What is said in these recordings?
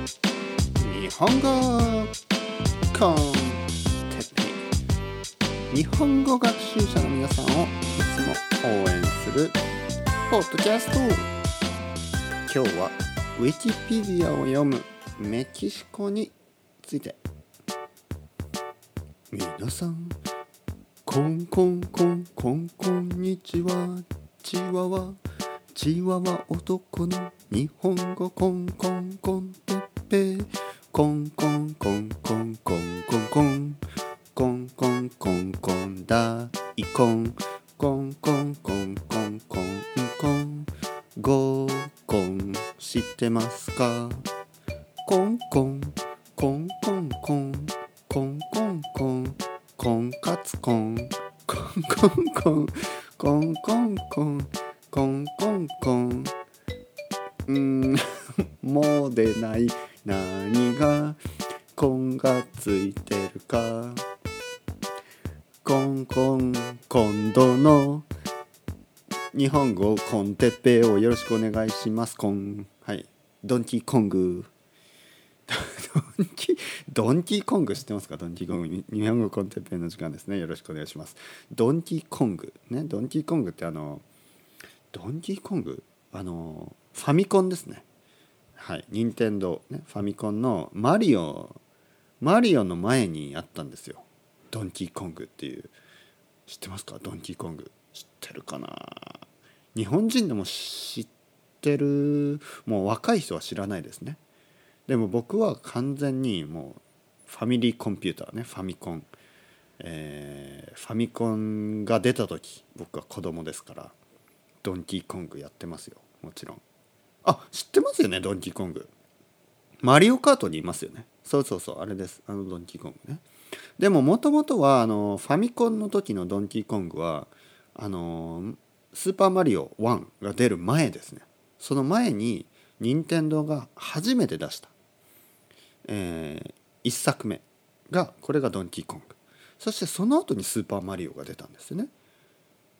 日本語コンテッペイ日本語学習者の皆さんをいつも応援するポッドキャスト今日はウィキペディアを読むメキシコについて。皆さんコンコンコンコンこんにちは。チワワチワワ男の日本語コンコンコン。テッペイコンコンコンコンコンコンコン。コンコンコンコン大根。コンコンコンコンコンコン。合コン知ってますか？コンコンコンコンコン。コンコンコンコンカツコン。コンコンコンコンコンコン。コンコンコン。うんもう出ない。何がコンがついてるか？コンコン今度の日本語コンテッペをよろしくお願いします。コンはい。ドンキーコング。ドンキーコング知ってますか？ドンキーコング。日本語コンテッペの時間ですね。よろしくお願いします。ドンキーコング。ねドンキーコングってあのドンキーコング？あのファミコンですね。はい。任天堂ねファミコンのマリオマリオの前にあったんですよ。ドンキーコングっていう。知ってますか？ドンキーコング知ってるかな？日本人でも知ってる？もう若い人は知らないですね。でも僕は完全にもうファミリーコンピューターね。ファミコン、えーファミコンが出た時僕は子供ですからドンキーコングやってますよ。もちろん。あ知ってますよねドンキーコングマリオカートにいますよね。そうそうそうあれです。あのドンキーコングね。でももともとはあのファミコンの時のドンキーコングはあのスーパーマリオ1が出る前ですね。その前に任天堂が初めて出した、えー、1作目がこれがドンキーコングそしてその後にスーパーマリオが出たんですよね。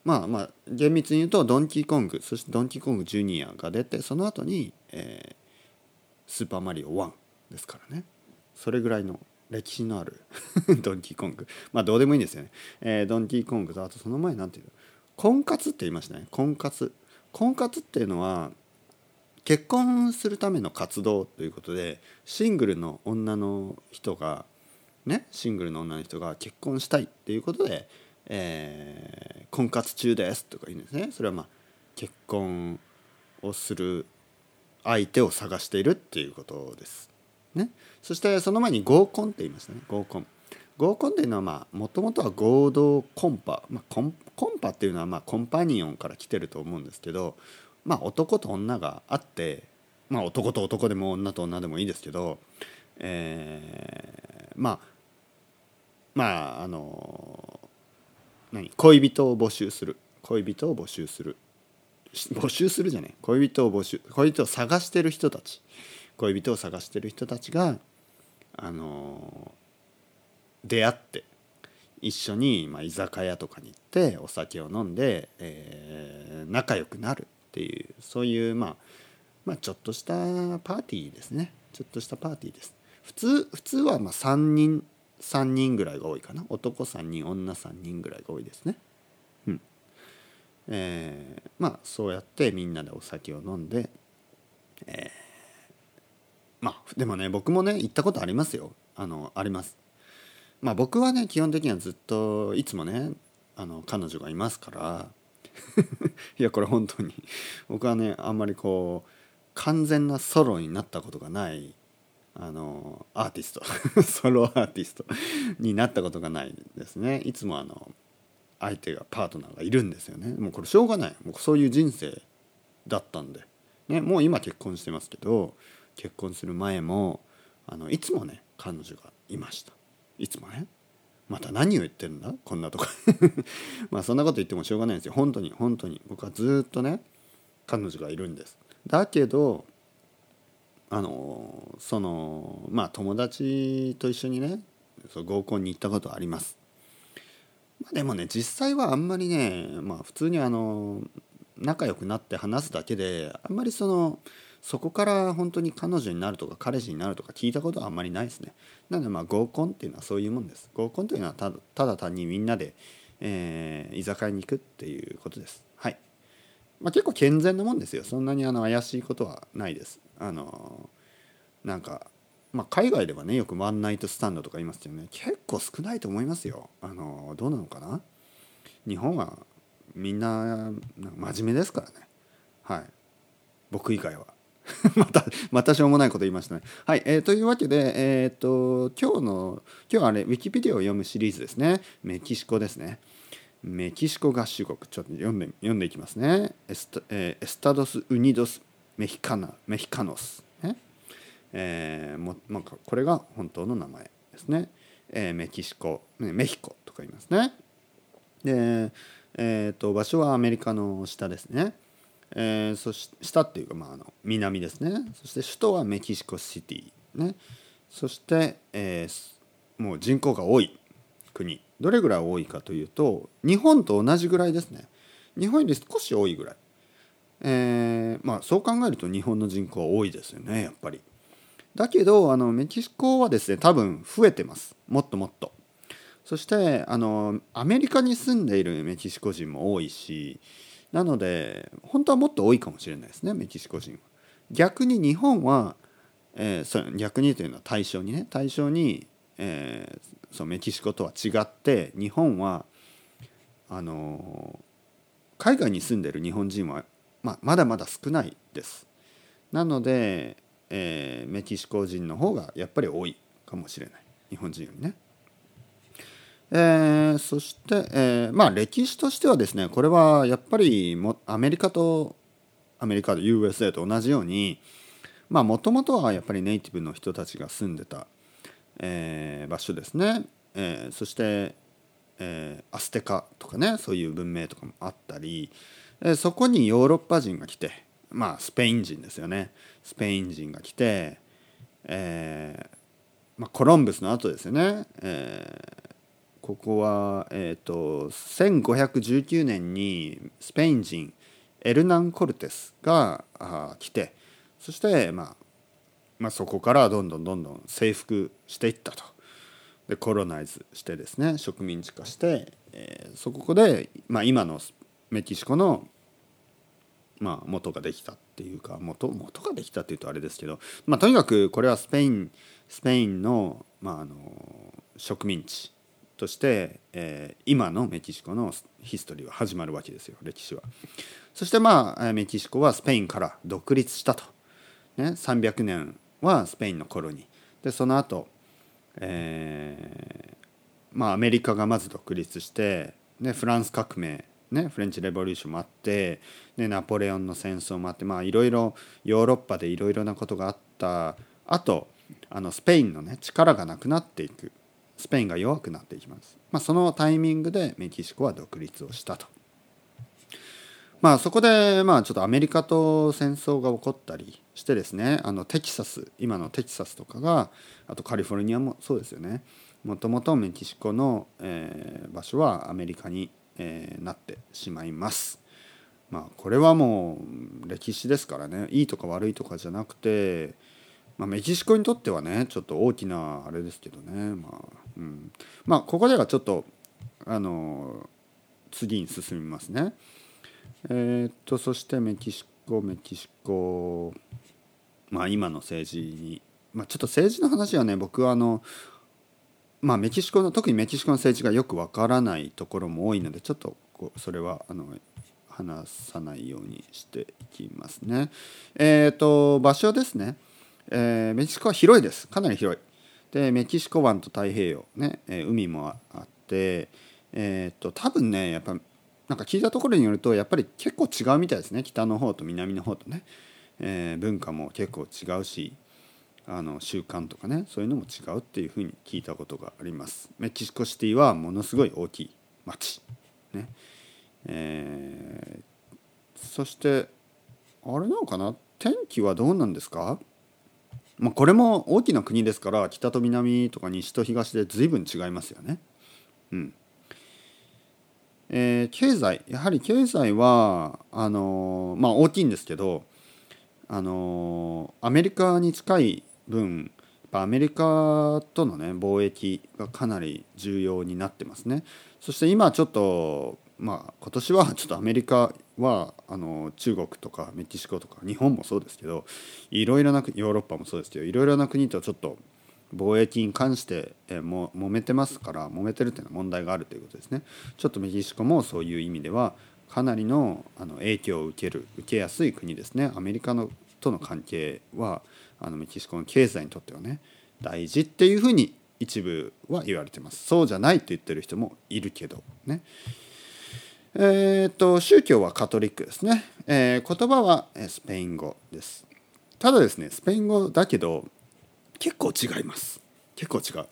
まあまあ厳密に言うとドンキーコングそしてドンキーコングジュニアが出てその後に、えー、スーパーマリオ1ですからね。それぐらいの歴史のあるドンキーコングまあどうでもいいんですよね、えー、ドンキーコングとあとその前なんていうの？婚活って言いましたね。婚活。婚活っていうのは結婚するための活動ということでシングルの女の人がねシングルの女の人が結婚したいっていうことで、えー、婚活中ですとか言うんですねそれはまあ結婚をする相手を探しているっていうことです。ね、そしてその前に合コンって言いましたね合コン。合コンっていうのはまあもともとは合同コンパ、まあ、コンコンパっていうのはまあコンパニオンから来てると思うんですけどまあ男と女があってまあ男と男でも女と女でもいいですけど、えー、まあまああの何？恋人を募集する。恋人を募集する。募集するじゃない？恋人を募集恋人を探してる人たち。恋人を探してる人たちがあの出会って一緒に、まあ、居酒屋とかに行ってお酒を飲んで、えー、仲良くなるっていうそういう、まあ、まあちょっとしたパーティーですね。ちょっとしたパーティーです。普通普通はまあ3人3人ぐらいが多いかな。男3人女3人ぐらいが多いですね。うん。えー、まあそうやってみんなでお酒を飲んで、えー、まあでもね僕もね行ったことありますよ。あのあります。まあ僕はね基本的にはずっといつもねあの彼女がいますから。いやこれ本当に。僕はねあんまりこう完全なソロになったことがないあのアーティスト。ソロアーティスト。になったことがないですね。いつもあの相手がパートナーがいるんですよね。もうこれしょうがない。もうそういう人生だったんで、ね、もう今結婚してますけど結婚する前もあのいつもね彼女がいました。いつもね。また何を言ってるんだ？こんなとこ。まあそんなこと言ってもしょうがないんですよ。本当に本当に。僕はずっとね彼女がいるんです。だけどあのそのまあ友達と一緒にねそう合コンに行ったことあります、まあ、でもね実際はあんまりねまあ普通にあの仲良くなって話すだけであんまりそのそこから本当に彼女になるとか彼氏になるとか聞いたことはあんまりないですね。なのでまあ合コンっていうのはそういうもんです。合コンというのはただただ単にみんなで、えー居酒屋に行くっていうことです。はい。まあ、結構健全なもんですよ。そんなにあの怪しいことはないです。あのなんか、まあ、海外ではねよくワンナイトスタンドとか言いますけどね。結構少ないと思いますよ。あのどうなのかな？日本はみんな真面目ですからね。はい。僕以外は。またまたしょうもないこと言いましたね。はい、えーというわけでえっ、と今日の今日はあれウィキペディアを読むシリーズですね。メキシコですね。メキシコ合衆国。ちょっと読んで読んでいきますね。エスタ,、えーエスタドス・ウニドス・メヒカナメヒカノス、ね。えーもなんかこれが本当の名前ですね、えーメキシコメヒコとか言いますね。で、えー、と場所はアメリカの下ですね、えーそし下っていうか、まあ、あの南ですね。そして首都はメキシコシティね。そして、えーもう人口が多い国。どれぐらい多いかというと日本と同じぐらいですね。日本より少し多いぐらい、えーまあそう考えると日本の人口は多いですよねやっぱり。だけどあのメキシコはですね多分増えてます。もっともっと。そしてあのアメリカに住んでいるメキシコ人も多いしなので本当はもっと多いかもしれないですねメキシコ人は。逆に日本は、えーそ逆にというのは対象にね対象に、えーそうメキシコとは違って日本はあの海外に住んでる日本人は、まあ、まだまだ少ないです。なので、えーメキシコ人の方がやっぱり多いかもしれない。日本人よりね。えーそして、えーまあ歴史としてはですねこれはやっぱりもアメリカとアメリカで USA と同じようにまあもともとはやっぱりネイティブの人たちが住んでた、えー場所ですね、えそして、えアステカとかねそういう文明とかもあったり、そこにヨーロッパ人が来てまあスペイン人ですよね。スペイン人が来て、えーまあ、コロンブスの後ですよね、えーここは、えー、と1519年にスペイン人エルナン・コルテスが来てそして、まあ、まあそこからどんどんどんどん征服していったと。でコロナイズしてですね植民地化して、えーそこで、まあ、今のメキシコの、まあ、元ができたっていうか元元ができたっていうとあれですけど、まあ、とにかくこれはスペインスペインの,、まあ、あの植民地として、えー今のメキシコのヒストリーは始まるわけですよ歴史は。そしてまあメキシコはスペインから独立したと、ね、300年はスペインのコロニーでその後、えーまあアメリカがまず独立して、ね、フランス革命、ね、フレンチ・レボリューションもあって、ね、ナポレオンの戦争もあっていろいろヨーロッパでいろいろなことがあったあとあのスペインのね力がなくなっていく。スペインが弱くなっていきます、まあ、そのタイミングでメキシコは独立をしたと。まあそこでまあちょっとアメリカと戦争が起こったりしてですねあのテキサス今のテキサスとかがあとカリフォルニアもそうですよね。もともとメキシコの、えー場所はアメリカに、えーなってしまいます。まあこれはもう歴史ですからねいいとか悪いとかじゃなくて、まあ、メキシコにとってはねちょっと大きなあれですけどねまあ、うん、まあここではちょっとあの次に進みますね。えーっとそしてメキシコメキシコまあ今の政治に、まあ、ちょっと政治の話はね僕はあのまあメキシコの特にメキシコの政治がよくわからないところも多いのでちょっとそれはあの話さないようにしていきますね。えーっと場所ですね、えーメキシコは広いです。かなり広い。でメキシコ湾と太平洋ね、え海もあってえーっと多分ねやっぱなんか聞いたところによるとやっぱり結構違うみたいですね。北の方と南の方とね、えー文化も結構違うし。あの習慣とかねそういうのも違うっていうふうに聞いたことがあります。メキシコシティはものすごい大きい町ね。えーそしてあれなのかな？天気はどうなんですか？まあこれも大きな国ですから北と南とか西と東で随分違いますよね。うん。えー経済やはり経済はあのーまあ大きいんですけどあのアメリカに近い分アメリカとのね貿易がかなり重要になってますね。そして今ちょっとまあ今年は ちょっとアメリカはあの中国とかメキシコとか日本もそうですけどいろいろなヨーロッパもそうですけどいろいろな国とちょっと貿易に関してえも揉めてますから揉めてるっていうのは問題があるということですね。ちょっとメキシコもそういう意味ではかなりのあの影響を受ける受けやすい国ですね。アメリカのとの関係はあのメキシコの経済にとってはね大事っていうふうに一部は言われてます。そうじゃないと言ってる人もいるけどね。えーと、宗教はカトリックですね、えー、言葉はスペイン語です。ただですねスペイン語だけど結構違います。結構違う。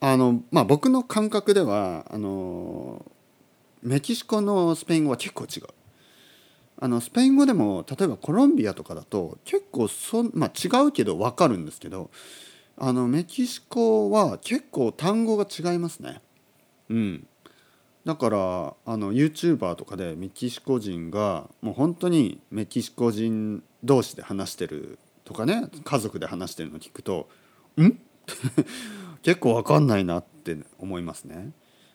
あのまあ僕の感覚ではあのメキシコのスペイン語は結構違う。あのスペイン語でも例えばコロンビアとかだと結構そ、まあ、違うけど分かるんですけどあのメキシコは結構単語が違いますね。うん、だからあの YouTuber とかでメキシコ人がもう本当にメキシコ人同士で話してるとかね家族で話してるの聞くと「ん？結構分かんないなって思いますね。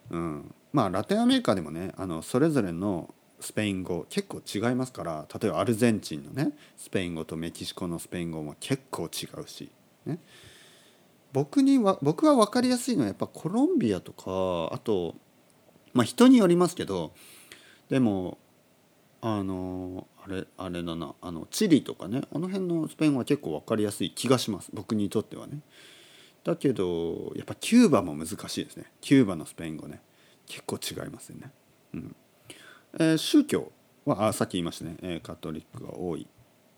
うん、まあラテンアメリカでもねあのそれぞれのスペイン語結構違いますから例えばアルゼンチンのねスペイン語とメキシコのスペイン語も結構違うしね。僕には僕は分かりやすいのはやっぱコロンビアとかあとまあ人によりますけどでもあのあれあれだなあのチリとかねあの辺のスペインは結構分かりやすい気がします僕にとってはね。だけどやっぱキューバも難しいですねキューバのスペイン語ね結構違いますよね。うんえー、宗教はあさっき言いましたね、えー、カトリックが多い。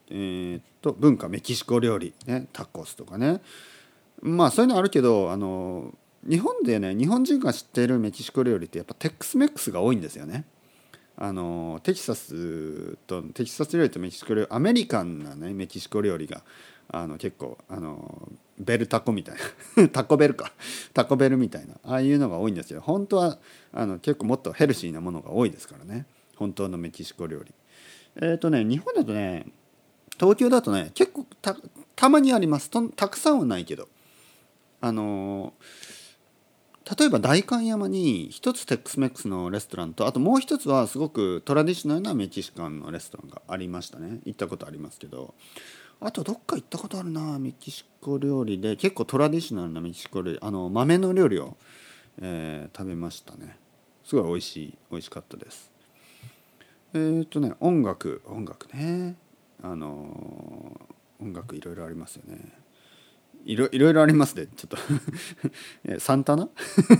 えー、っと文化メキシコ料理、ね、タコスとかねまあそういうのあるけどあの日本でね日本人が知っているメキシコ料理ってやっぱテックスメックスが多いんですよね。あのテキサスとテキサス料理とメキシコ料理アメリカンなねメキシコ料理があの結構あのベルタコみたいな。タコベルか。タコベルみたいなああいうのが多いんですよ。本当はあの結構もっとヘルシーなものが多いですからね。本当のメキシコ料理。えっ、ー、とね日本だとね東京だとね結構たたまにあります。たくさんはないけど。あの例えば代官山に一つテックスメックスのレストランとあともう一つはすごくトラディショナルなメキシカンのレストランがありましたね。行ったことありますけどあとどっか行ったことあるなメキシコ料理で結構トラディショナルなメキシコ料理あの豆の料理を、えー、食べましたね。すごい美味しい美味しかったです。えっ、とね音楽音楽ね。あの音楽いろいろありますよね。いろいろありますね。ちょっと。サンタナ？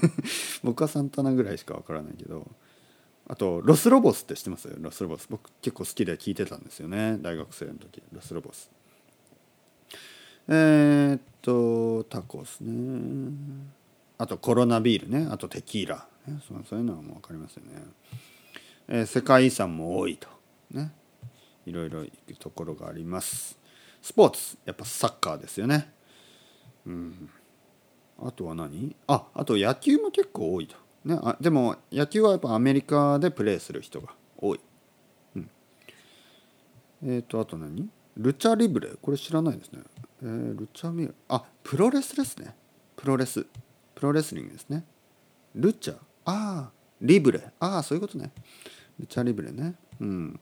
僕はサンタナぐらいしかわからないけど。あとロスロボスって知ってます？ロスロボス。僕結構好きで聞いてたんですよね。大学生の時。ロスロボス。えー、っとタコスね。あとコロナビールね。あとテキーラ、ね、そういうのはもう分かりますよね、えー、世界遺産も多いと。ね。いろいろ行くところがあります。スポーツ。やっぱサッカーですよね。うん。あとは何？ああと野球も結構多いと、ね、あでも野球はやっぱアメリカでプレーする人が多い、うん、えっ、ー、とあと何？ルチャリブレ。これ知らないですね、えー、ルチャミあプロレスですね。プロレス。プロレスリングですね。ルチャ。ああリブレ。ああそういうことね。ルチャリブレね。うん。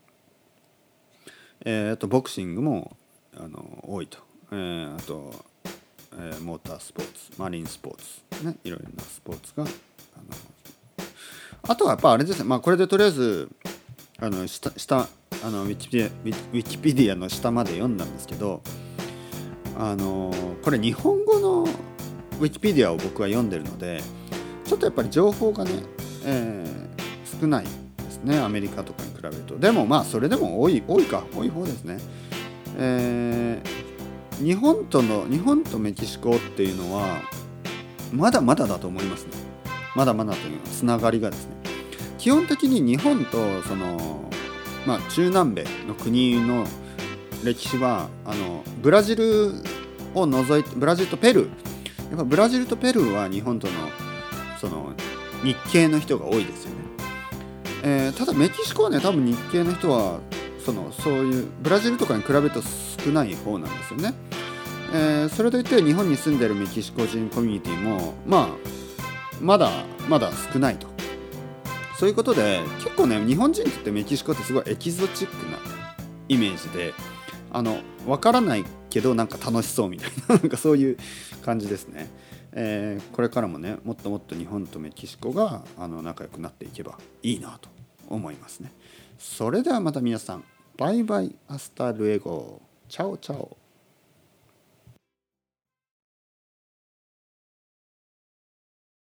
えー、とボクシングもあの多いと、えー、あとえー、モータースポーツマリンスポーツねいろいろなスポーツがあとはやっぱあれですねまあこれでとりあえずあの下下あのウィキペディアウィキペディアの下まで読んだんですけどあのこれ日本語のウィキペディアを僕は読んでるのでちょっとやっぱり情報がね、えー、少ないですねアメリカとかに比べると。でもまあそれでも多い多いか多い方ですね。えー日本との日本とメキシコっていうのはまだまだだと思いますね。まだまだというつながりがですね。基本的に日本とその、まあ、中南米の国の歴史はあのブラジルを除いてブラジルとペルー。やっぱブラジルとペルーは日本とのその日系の人が多いですよね、えー、ただメキシコはね多分日系の人はそのそういうブラジルとかに比べると少ない方なんですよね。えー、それといって日本に住んでるメキシコ人コミュニティもまあまだまだ少ないと。そういうことで結構ね日本人にとってメキシコってすごいエキゾチックなイメージであの分からないけどなんか楽しそうみたいな なんかそういう感じですね、えー、これからもねもっともっと日本とメキシコがあの仲良くなっていけばいいなと思いますね。それではまた皆さんバイバイアスタルエゴ。チャオチャオ